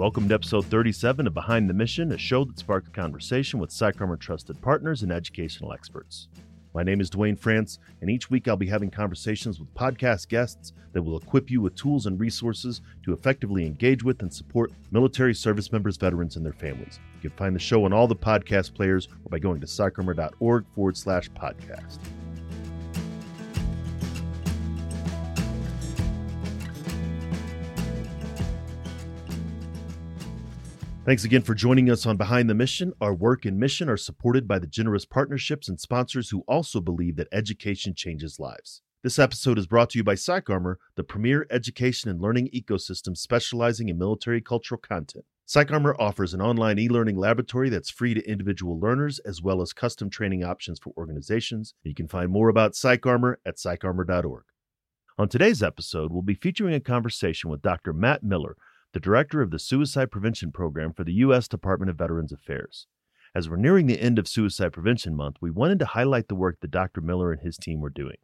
Welcome to episode 37 of Behind the Mission, a show that sparks conversation with PsychArmor trusted partners and educational experts. My name is Duane France, and each week I'll be having conversations with podcast guests that will equip you with tools and resources to effectively engage with and support military service members, veterans, and their families. You can find the show on all the podcast players or by going to psycharmor.org forward slash podcast. Thanks again for joining us on Behind the Mission. Our work and mission are supported by the generous partnerships and sponsors who also believe that education changes lives. This episode is brought to you by PsychArmor, the premier education and learning ecosystem specializing in military cultural content. PsychArmor offers an online e learning laboratory that's free to individual learners as well as custom training options for organizations. You can find more about PsychArmor at psycharmor.org. On today's episode, we'll be featuring a conversation with Dr. Matt Miller the director of the Suicide Prevention Program for the U.S. Department of Veterans Affairs. As we're nearing the end of Suicide Prevention Month, we wanted to highlight the work that Dr. Miller and his team were doing.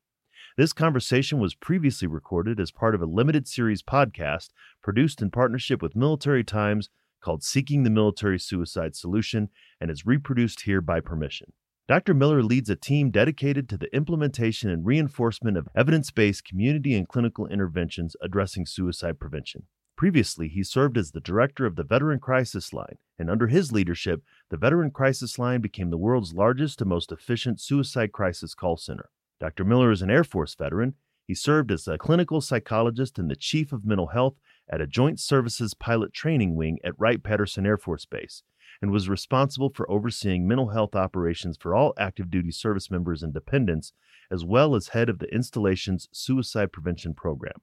This conversation was previously recorded as part of a limited series podcast produced in partnership with Military Times called Seeking the Military Suicide Solution and is reproduced here by permission. Dr. Miller leads a team dedicated to the implementation and reinforcement of evidence based community and clinical interventions addressing suicide prevention. Previously, he served as the director of the Veteran Crisis Line, and under his leadership, the Veteran Crisis Line became the world's largest and most efficient suicide crisis call center. Dr. Miller is an Air Force veteran. He served as a clinical psychologist and the chief of mental health at a Joint Services Pilot Training Wing at Wright Patterson Air Force Base, and was responsible for overseeing mental health operations for all active duty service members and dependents, as well as head of the installation's suicide prevention program.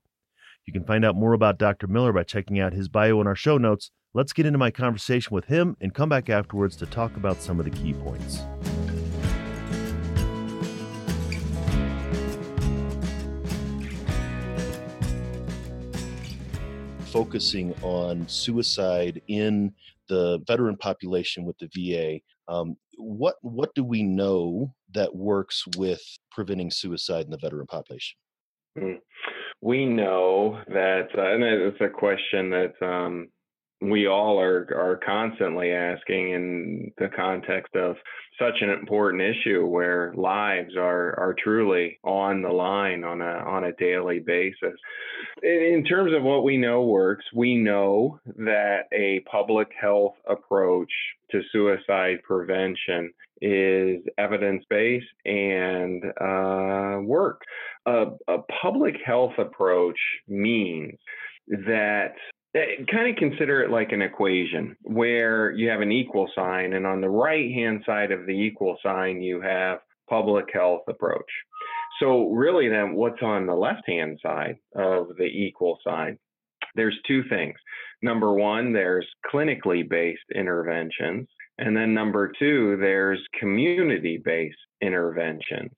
You can find out more about Dr. Miller by checking out his bio in our show notes. Let's get into my conversation with him and come back afterwards to talk about some of the key points. Focusing on suicide in the veteran population with the VA, um, what what do we know that works with preventing suicide in the veteran population? Mm we know that, uh, and it's a question that um, we all are are constantly asking in the context of such an important issue where lives are are truly on the line on a on a daily basis. In terms of what we know works, we know that a public health approach to suicide prevention is evidence based and uh, work. A, a public health approach means that eh, kind of consider it like an equation where you have an equal sign, and on the right hand side of the equal sign, you have public health approach. So, really, then, what's on the left hand side of the equal sign? There's two things. Number one, there's clinically based interventions. And then number two, there's community based intervention.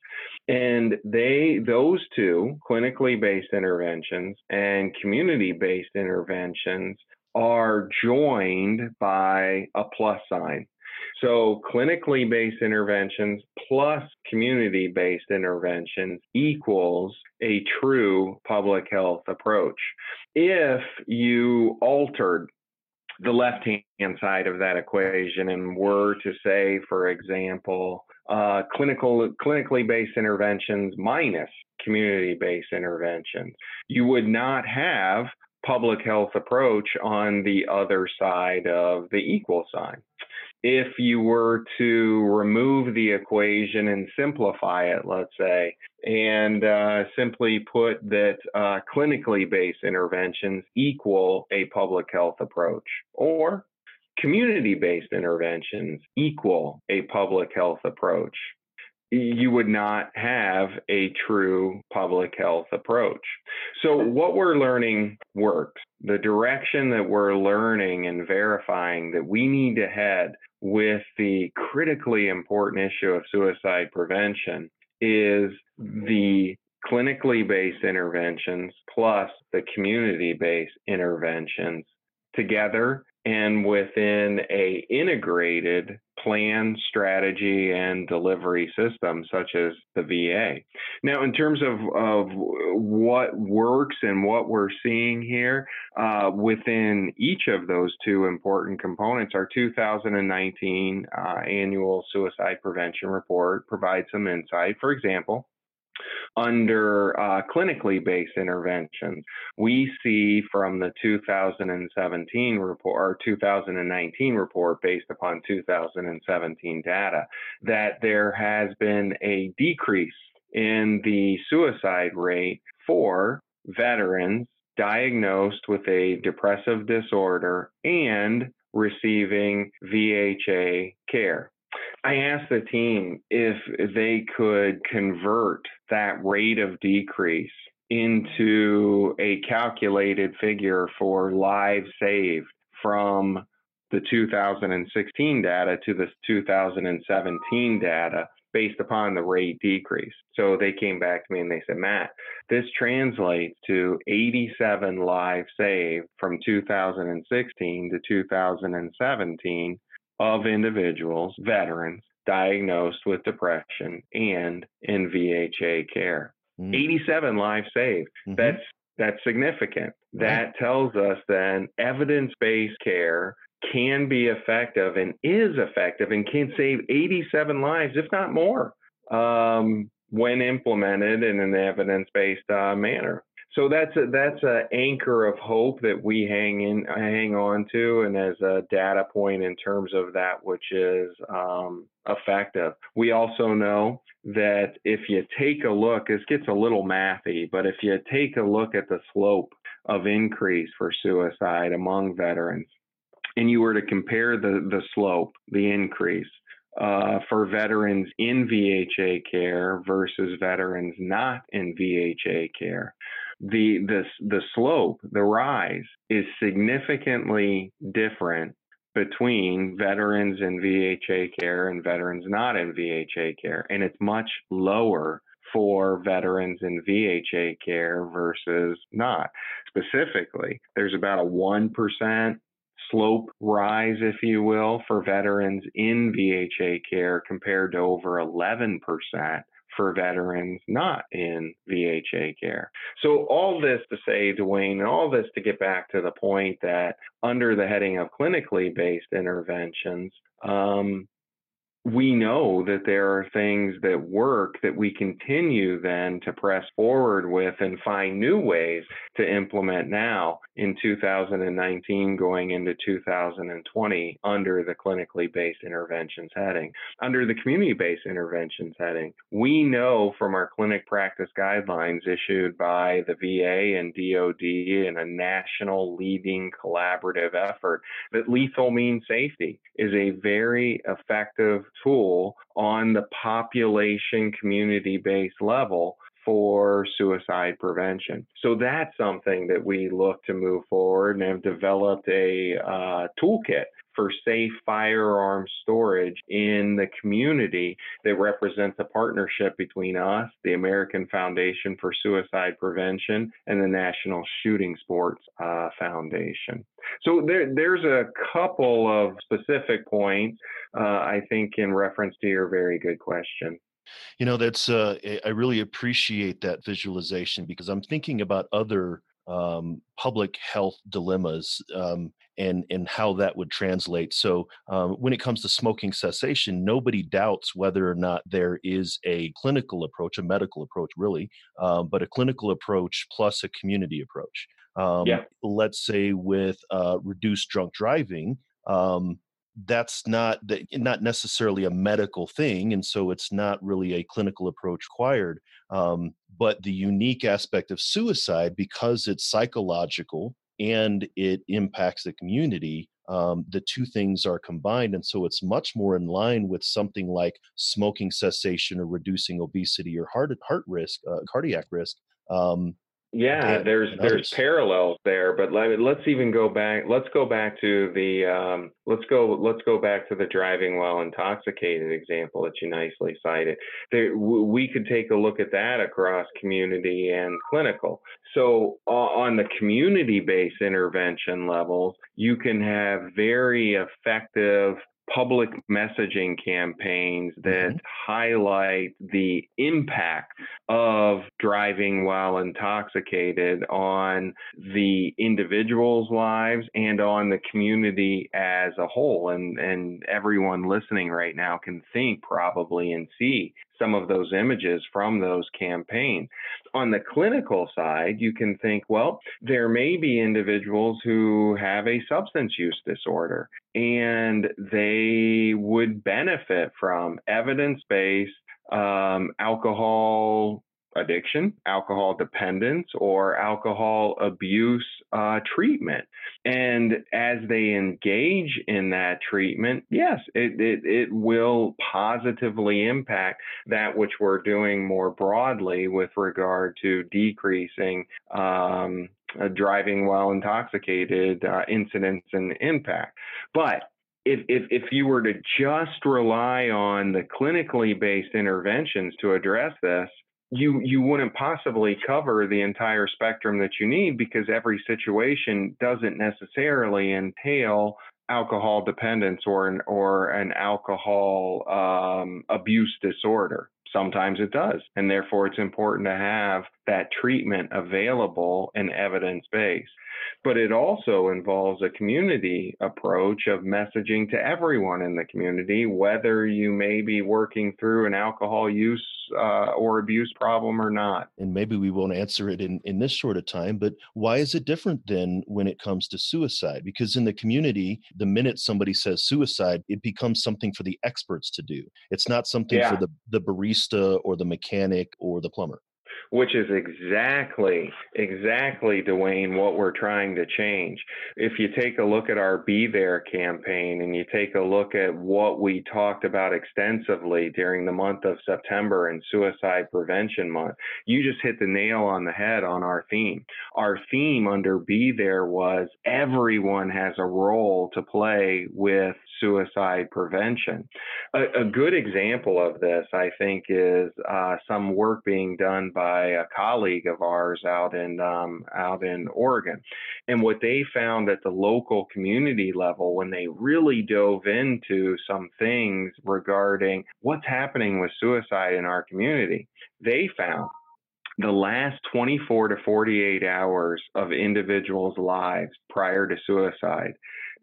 And they, those two, clinically based interventions and community based interventions, are joined by a plus sign. So, clinically based interventions plus community based interventions equals a true public health approach. If you altered the left hand side of that equation and were to say, for example, uh, clinical clinically based interventions minus community based interventions, you would not have public health approach on the other side of the equal sign if you were to remove the equation and simplify it, let's say, and uh, simply put that uh, clinically based interventions equal a public health approach, or community based interventions equal a public health approach, you would not have a true public health approach. So, what we're learning works. The direction that we're learning and verifying that we need to head with the critically important issue of suicide prevention is the clinically based interventions plus the community based interventions together and within a integrated plan, strategy, and delivery system such as the VA. Now, in terms of, of what works and what we're seeing here uh, within each of those two important components, our 2019 uh, annual suicide prevention report provides some insight. For example, under uh, clinically based interventions. We see from the 2017 report or 2019 report based upon 2017 data that there has been a decrease in the suicide rate for veterans diagnosed with a depressive disorder and receiving VHA care. I asked the team if they could convert that rate of decrease into a calculated figure for lives saved from the 2016 data to the 2017 data based upon the rate decrease. So they came back to me and they said, Matt, this translates to 87 lives saved from 2016 to 2017 of individuals, veterans, diagnosed with depression and in VHA care. Mm-hmm. 87 lives saved. Mm-hmm. That's that's significant. That tells us then evidence-based care can be effective and is effective and can save 87 lives, if not more, um, when implemented in an evidence-based uh, manner so that's a, that's an anchor of hope that we hang in hang on to, and as a data point in terms of that which is um, effective. We also know that if you take a look, this gets a little mathy, but if you take a look at the slope of increase for suicide among veterans, and you were to compare the the slope, the increase uh, for veterans in VHA care versus veterans not in VHA care the the the slope, the rise is significantly different between veterans in VHA care and veterans not in VHA care, and it's much lower for veterans in VHA care versus not. Specifically, there's about a 1% slope rise, if you will, for veterans in VHA care compared to over 11% for veterans not in VHA care. So, all this to say, Duane, and all this to get back to the point that under the heading of clinically based interventions, um, we know that there are things that work that we continue then to press forward with and find new ways to implement now in 2019 going into 2020 under the clinically based interventions heading. Under the community based interventions heading, we know from our clinic practice guidelines issued by the VA and DoD in a national leading collaborative effort that lethal means safety is a very effective tool on the population community based level for suicide prevention. So that's something that we look to move forward and have developed a uh, toolkit for safe firearm storage in the community that represents a partnership between us, the American Foundation for Suicide Prevention, and the National Shooting Sports uh, Foundation. So there, there's a couple of specific points, uh, I think, in reference to your very good question. You know, that's uh, I really appreciate that visualization because I'm thinking about other um, public health dilemmas um, and and how that would translate. So um, when it comes to smoking cessation, nobody doubts whether or not there is a clinical approach, a medical approach, really, um, but a clinical approach plus a community approach. Um, yeah. Let's say with uh, reduced drunk driving. Um, that's not not necessarily a medical thing and so it's not really a clinical approach required um, but the unique aspect of suicide because it's psychological and it impacts the community um, the two things are combined and so it's much more in line with something like smoking cessation or reducing obesity or heart heart risk uh, cardiac risk um, yeah, there's there's parallels there, but let, let's even go back. Let's go back to the um, let's go let's go back to the driving while intoxicated example that you nicely cited. There, we could take a look at that across community and clinical. So on the community-based intervention levels, you can have very effective public messaging campaigns that mm-hmm. highlight the impact of driving while intoxicated on the individual's lives and on the community as a whole. And, and everyone listening right now can think probably and see some of those images from those campaigns. On the clinical side, you can think, well, there may be individuals who have a substance use disorder and they would benefit from evidence based um, alcohol addiction, alcohol dependence, or alcohol abuse uh, treatment. And as they engage in that treatment, yes, it, it, it will positively impact that which we're doing more broadly with regard to decreasing um, uh, driving while intoxicated uh, incidents and impact. But if, if, if you were to just rely on the clinically based interventions to address this, you you wouldn't possibly cover the entire spectrum that you need because every situation doesn't necessarily entail alcohol dependence or an or an alcohol um, abuse disorder. Sometimes it does, and therefore it's important to have that treatment available and evidence based but it also involves a community approach of messaging to everyone in the community, whether you may be working through an alcohol use uh, or abuse problem or not. And maybe we won't answer it in, in this short of time, but why is it different then when it comes to suicide? Because in the community, the minute somebody says suicide, it becomes something for the experts to do. It's not something yeah. for the, the barista or the mechanic or the plumber which is exactly, exactly, Duane, what we're trying to change. If you take a look at our Be There campaign and you take a look at what we talked about extensively during the month of September and Suicide Prevention Month, you just hit the nail on the head on our theme. Our theme under Be There was everyone has a role to play with suicide prevention. A, a good example of this, I think, is uh, some work being done by a colleague of ours out in um, out in Oregon, and what they found at the local community level when they really dove into some things regarding what's happening with suicide in our community, they found the last 24 to 48 hours of individuals' lives prior to suicide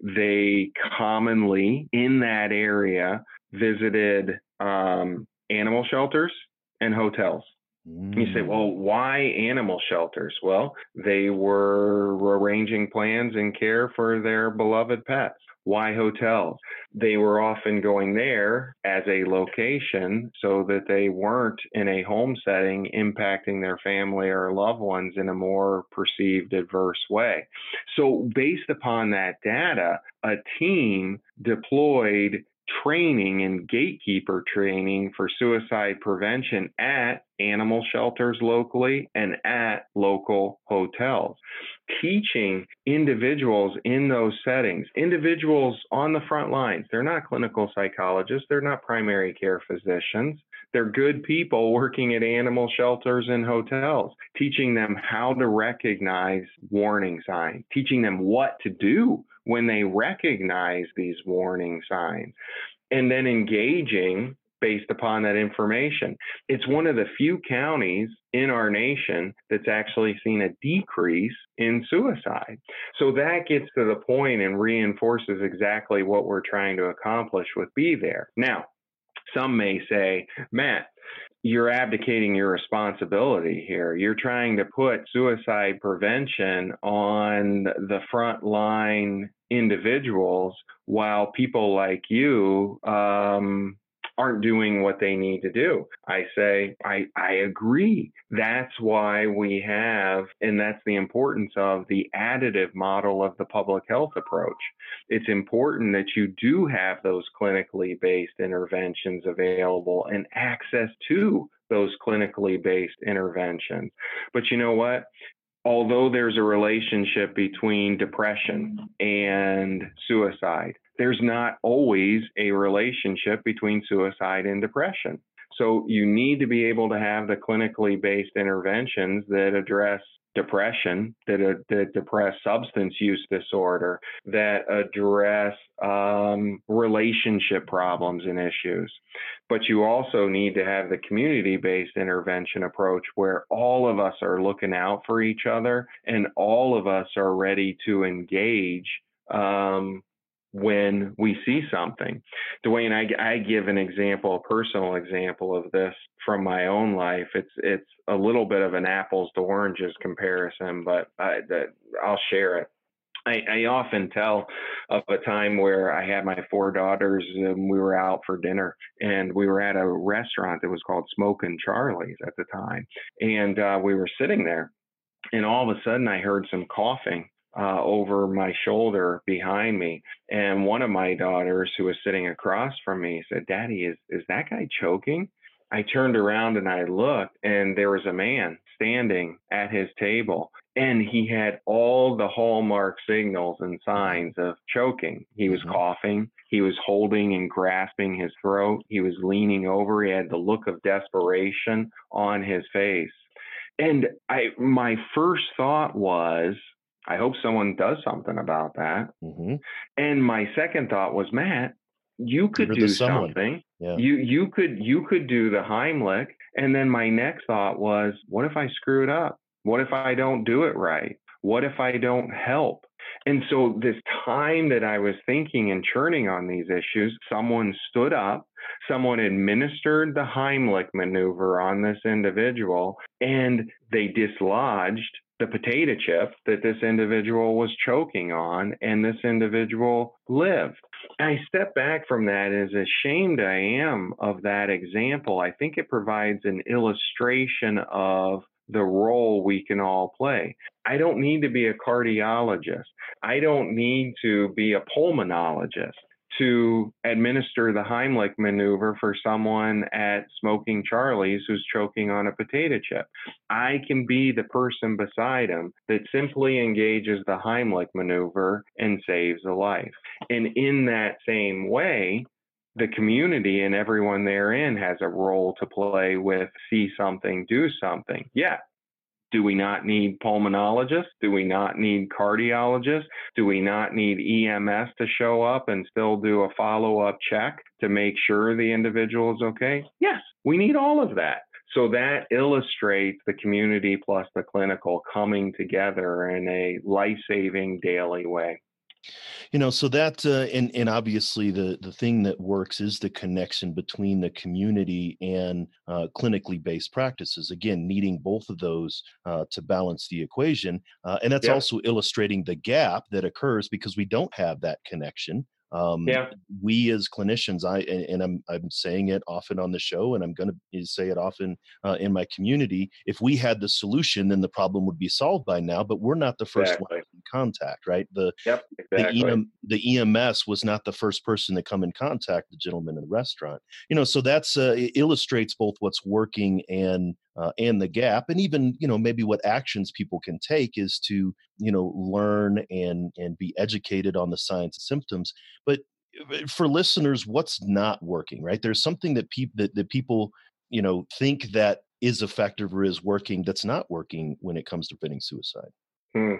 they commonly in that area visited um, animal shelters and hotels. You say, mm. well, why animal shelters? Well, they were arranging plans and care for their beloved pets. Why hotels? They were often going there as a location so that they weren't in a home setting impacting their family or loved ones in a more perceived adverse way. So, based upon that data, a team deployed training and gatekeeper training for suicide prevention at animal shelters locally and at local hotels. Teaching individuals in those settings, individuals on the front lines, they're not clinical psychologists, they're not primary care physicians. They're good people working at animal shelters and hotels, teaching them how to recognize warning signs, teaching them what to do when they recognize these warning signs and then engaging based upon that information. It's one of the few counties in our nation that's actually seen a decrease in suicide. So that gets to the point and reinforces exactly what we're trying to accomplish with Be There. Now, some may say, Matt, you're abdicating your responsibility here. You're trying to put suicide prevention on the front line individuals while people like you um, aren't doing what they need to do. I say, I, I agree. That's why we have, and that's the importance of the additive model of the public health approach. It's important that you do have those clinically based interventions available and access to those clinically based interventions. But you know what? although there's a relationship between depression and suicide, there's not always a relationship between suicide and depression. So you need to be able to have the clinically based interventions that address depression, that, uh, that address substance use disorder, that address um, relationship problems and issues. But you also need to have the community based intervention approach where all of us are looking out for each other and all of us are ready to engage um, when we see something. Duane, I, I give an example, a personal example of this from my own life. It's it's a little bit of an apples to oranges comparison, but I, that, I'll share it. I, I, often tell of a time where I had my four daughters and we were out for dinner and we were at a restaurant that was called Smokin' Charlie's at the time. And uh, we were sitting there and all of a sudden I heard some coughing uh, over my shoulder behind me. And one of my daughters, who was sitting across from me, said, Daddy, is, is that guy choking? I turned around and I looked, and there was a man standing at his table, and he had all the hallmark signals and signs of choking. He was mm-hmm. coughing, he was holding and grasping his throat, he was leaning over, he had the look of desperation on his face. And I, my first thought was, I hope someone does something about that. Mm-hmm. And my second thought was, Matt, you could do something. Yeah. You you could you could do the Heimlich. And then my next thought was, what if I screw it up? What if I don't do it right? What if I don't help? And so this time that I was thinking and churning on these issues, someone stood up, someone administered the Heimlich maneuver on this individual, and they dislodged the potato chip that this individual was choking on, and this individual lived. I step back from that as ashamed I am of that example. I think it provides an illustration of the role we can all play. I don't need to be a cardiologist. I don't need to be a pulmonologist to administer the Heimlich maneuver for someone at Smoking Charlie's who's choking on a potato chip. I can be the person beside him that simply engages the Heimlich maneuver and saves a life. And in that same way, the community and everyone therein has a role to play with see something, do something. Yeah, do we not need pulmonologists? Do we not need cardiologists? Do we not need EMS to show up and still do a follow up check to make sure the individual is okay? Yes, we need all of that. So that illustrates the community plus the clinical coming together in a life saving daily way you know so that uh, and and obviously the the thing that works is the connection between the community and uh, clinically based practices again needing both of those uh, to balance the equation uh, and that's yeah. also illustrating the gap that occurs because we don't have that connection um, yeah. We as clinicians, I and, and, I'm I'm saying it often on the show, and I'm going to say it often uh, in my community. If we had the solution, then the problem would be solved by now. But we're not the first exactly. one in contact, right? The yep, exactly. the, EM, the EMS was not the first person to come in contact the gentleman in the restaurant. You know, so that's uh, illustrates both what's working and uh, and the gap and even you know maybe what actions people can take is to you know learn and and be educated on the science of symptoms but uh, for listeners what's not working right there's something that people that, that people you know think that is effective or is working that's not working when it comes to preventing suicide hmm.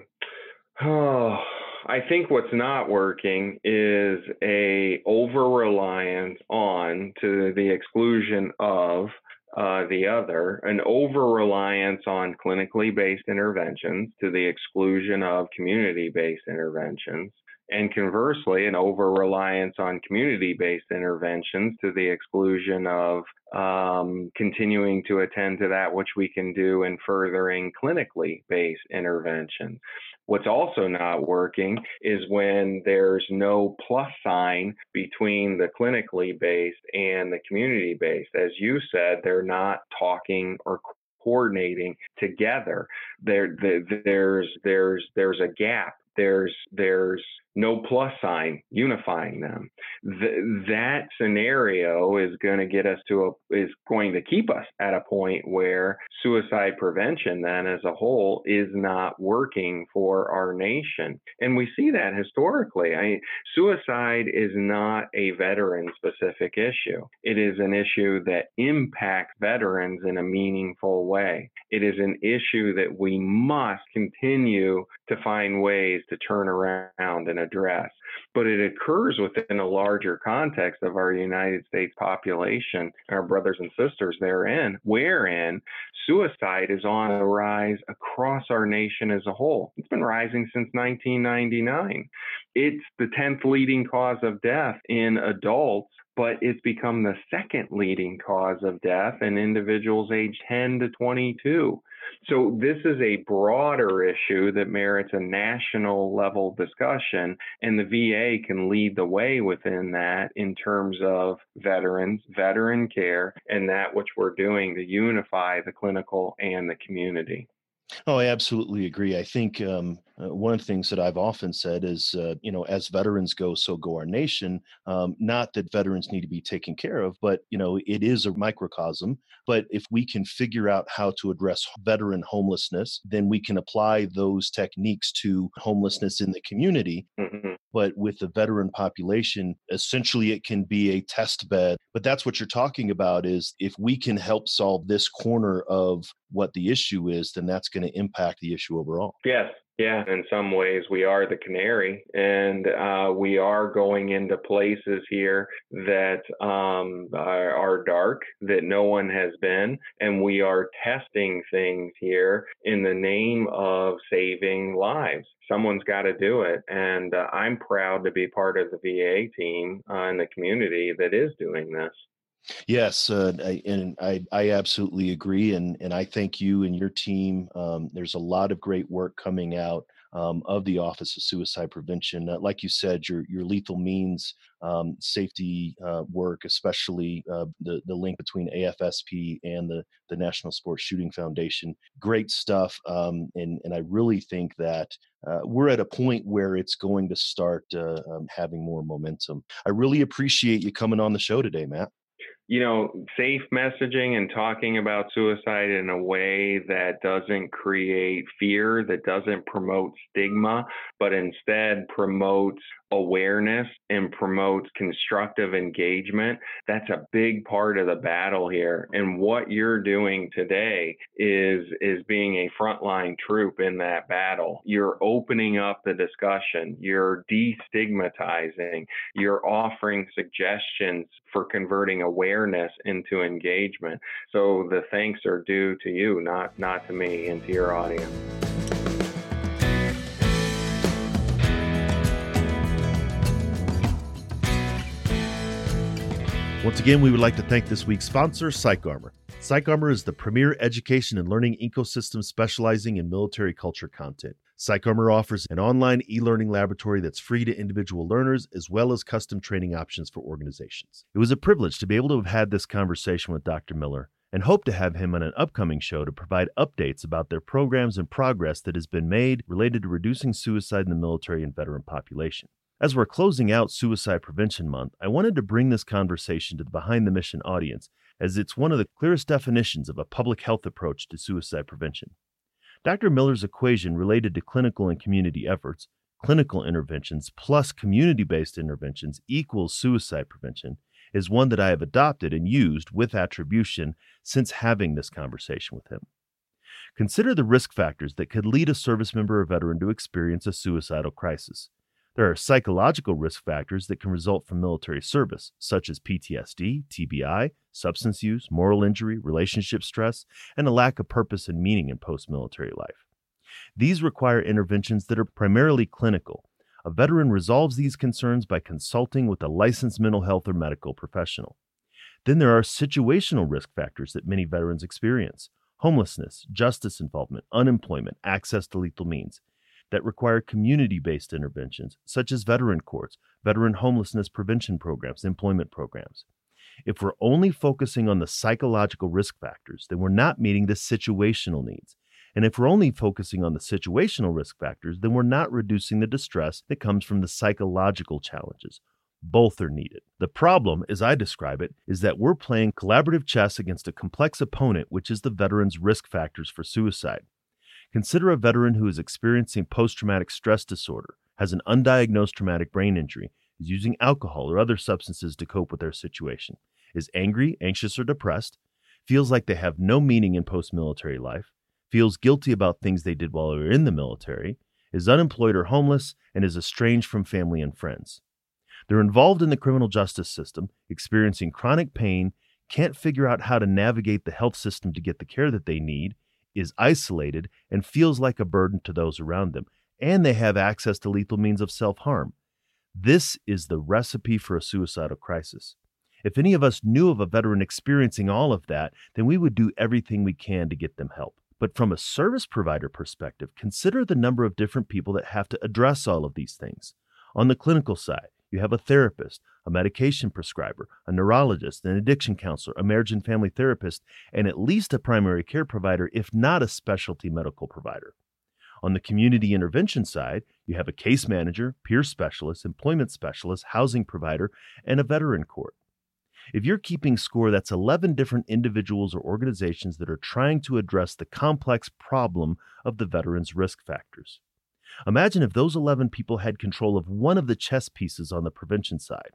oh I think what's not working is a over reliance on to the exclusion of uh, the other, an over reliance on clinically based interventions to the exclusion of community based interventions, and conversely, an over reliance on community based interventions to the exclusion of um, continuing to attend to that which we can do in furthering clinically based interventions. What's also not working is when there's no plus sign between the clinically based and the community based. As you said, they're not talking or coordinating together. There, there's there's there's a gap. There's there's no plus sign unifying them. Th- that scenario is going to get us to a is going to keep us at a point where suicide prevention then as a whole is not working for our nation. And we see that historically. I suicide is not a veteran specific issue. It is an issue that impacts veterans in a meaningful way. It is an issue that we must continue to find ways to turn around and address. But it occurs within a larger context of our United States population, our brothers and sisters therein, wherein suicide is on the rise across our nation as a whole. It's been rising since 1999. It's the 10th leading cause of death in adults but it's become the second leading cause of death in individuals aged 10 to 22. So this is a broader issue that merits a national level discussion, and the VA can lead the way within that in terms of veterans, veteran care, and that which we're doing to unify the clinical and the community. Oh, I absolutely agree. I think um, uh, one of the things that I've often said is, uh, you know, as veterans go, so go our nation. Um, not that veterans need to be taken care of, but, you know, it is a microcosm. But if we can figure out how to address veteran homelessness, then we can apply those techniques to homelessness in the community. Mm-hmm. But with the veteran population, essentially it can be a test bed. But that's what you're talking about is if we can help solve this corner of what the issue is, then that's going to impact the issue overall. Yes, yeah, in some ways, we are the canary, and uh, we are going into places here that um, are, dark, that no one has been, and we are testing things here in the name of saving lives. Someone's got to do it, and uh, I'm proud to be part of the VA team uh, in the community that is doing this. Yes, uh, and I, I absolutely agree, and and I thank you and your team. Um, there's a lot of great work coming out um, of the Office of Suicide Prevention. Uh, like you said, your your lethal means um, safety uh, work, especially uh, the the link between AFSP and the the National Sports Shooting Foundation. Great stuff, um, and and I really think that uh, we're at a point where it's going to start uh, um, having more momentum. I really appreciate you coming on the show today, Matt you know, safe messaging and talking about suicide in a way that doesn't create fear, that doesn't promote stigma, but instead promotes awareness and promotes constructive engagement. That's a big part of the battle here. And what you're doing today is is being a frontline troop in that battle. You're opening up the discussion, you're destigmatizing, you're offering suggestions for converting awareness into engagement. So the thanks are due to you, not not to me and to your audience. Once again, we would like to thank this week's sponsor, PsychArmor. PsychArmor is the premier education and learning ecosystem specializing in military culture content. PsychArmor offers an online e learning laboratory that's free to individual learners as well as custom training options for organizations. It was a privilege to be able to have had this conversation with Dr. Miller and hope to have him on an upcoming show to provide updates about their programs and progress that has been made related to reducing suicide in the military and veteran population. As we're closing out Suicide Prevention Month, I wanted to bring this conversation to the Behind the Mission audience, as it's one of the clearest definitions of a public health approach to suicide prevention. Dr. Miller's equation related to clinical and community efforts, clinical interventions plus community based interventions equals suicide prevention, is one that I have adopted and used with attribution since having this conversation with him. Consider the risk factors that could lead a service member or veteran to experience a suicidal crisis. There are psychological risk factors that can result from military service, such as PTSD, TBI, substance use, moral injury, relationship stress, and a lack of purpose and meaning in post military life. These require interventions that are primarily clinical. A veteran resolves these concerns by consulting with a licensed mental health or medical professional. Then there are situational risk factors that many veterans experience homelessness, justice involvement, unemployment, access to lethal means that require community based interventions, such as veteran courts, veteran homelessness prevention programs, employment programs. If we're only focusing on the psychological risk factors, then we're not meeting the situational needs. And if we're only focusing on the situational risk factors, then we're not reducing the distress that comes from the psychological challenges. Both are needed. The problem, as I describe it, is that we're playing collaborative chess against a complex opponent, which is the veteran's risk factors for suicide. Consider a veteran who is experiencing post traumatic stress disorder, has an undiagnosed traumatic brain injury, is using alcohol or other substances to cope with their situation, is angry, anxious, or depressed, feels like they have no meaning in post military life, feels guilty about things they did while they were in the military, is unemployed or homeless, and is estranged from family and friends. They're involved in the criminal justice system, experiencing chronic pain, can't figure out how to navigate the health system to get the care that they need, is isolated, and feels like a burden to those around them, and they have access to lethal means of self harm. This is the recipe for a suicidal crisis. If any of us knew of a veteran experiencing all of that, then we would do everything we can to get them help. But from a service provider perspective, consider the number of different people that have to address all of these things. On the clinical side, you have a therapist, a medication prescriber, a neurologist, an addiction counselor, a marriage and family therapist, and at least a primary care provider, if not a specialty medical provider. On the community intervention side, you have a case manager, peer specialist, employment specialist, housing provider, and a veteran court. If you're keeping score, that's 11 different individuals or organizations that are trying to address the complex problem of the veteran's risk factors. Imagine if those 11 people had control of one of the chess pieces on the prevention side.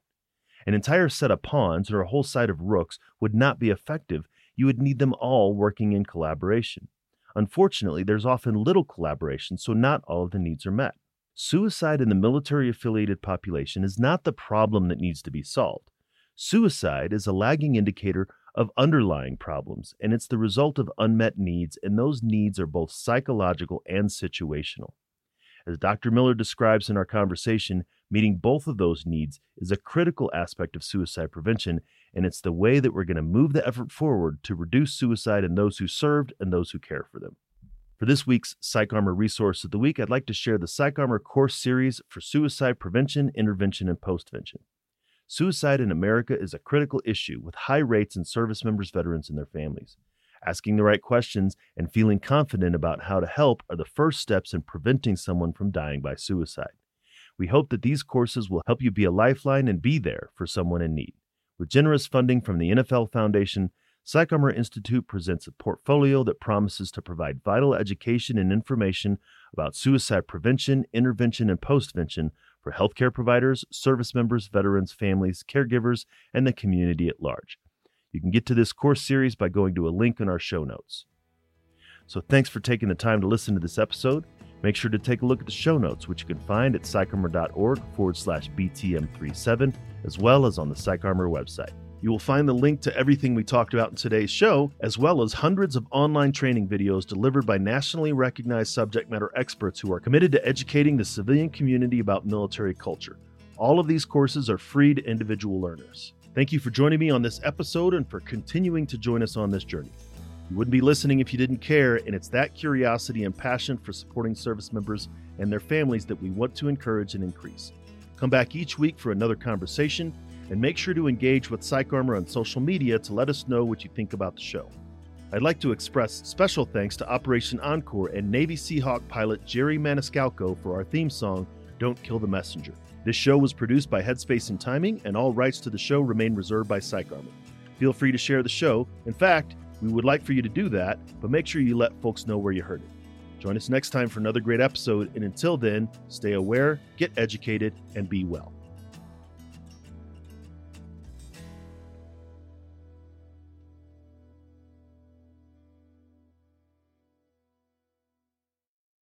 An entire set of pawns or a whole side of rooks would not be effective. You would need them all working in collaboration. Unfortunately, there's often little collaboration, so not all of the needs are met. Suicide in the military affiliated population is not the problem that needs to be solved. Suicide is a lagging indicator of underlying problems, and it's the result of unmet needs, and those needs are both psychological and situational. As Dr. Miller describes in our conversation, meeting both of those needs is a critical aspect of suicide prevention, and it's the way that we're going to move the effort forward to reduce suicide in those who served and those who care for them. For this week's PsychArmor Resource of the Week, I'd like to share the PsychArmor course series for suicide prevention, intervention, and postvention. Suicide in America is a critical issue with high rates in service members, veterans, and their families. Asking the right questions and feeling confident about how to help are the first steps in preventing someone from dying by suicide. We hope that these courses will help you be a lifeline and be there for someone in need. With generous funding from the NFL Foundation, PsychArmor Institute presents a portfolio that promises to provide vital education and information about suicide prevention, intervention, and postvention for healthcare providers, service members, veterans, families, caregivers, and the community at large. You can get to this course series by going to a link in our show notes. So thanks for taking the time to listen to this episode. Make sure to take a look at the show notes, which you can find at psycharmor.org forward slash BTM37, as well as on the PsychArmor website. You will find the link to everything we talked about in today's show, as well as hundreds of online training videos delivered by nationally recognized subject matter experts who are committed to educating the civilian community about military culture. All of these courses are free to individual learners. Thank you for joining me on this episode and for continuing to join us on this journey. You wouldn't be listening if you didn't care, and it's that curiosity and passion for supporting service members and their families that we want to encourage and increase. Come back each week for another conversation and make sure to engage with PsychArmor on social media to let us know what you think about the show. I'd like to express special thanks to Operation Encore and Navy Seahawk pilot Jerry Maniscalco for our theme song, Don't Kill the Messenger. This show was produced by Headspace and Timing, and all rights to the show remain reserved by PsychArmor. Feel free to share the show. In fact, we would like for you to do that, but make sure you let folks know where you heard it. Join us next time for another great episode, and until then, stay aware, get educated, and be well.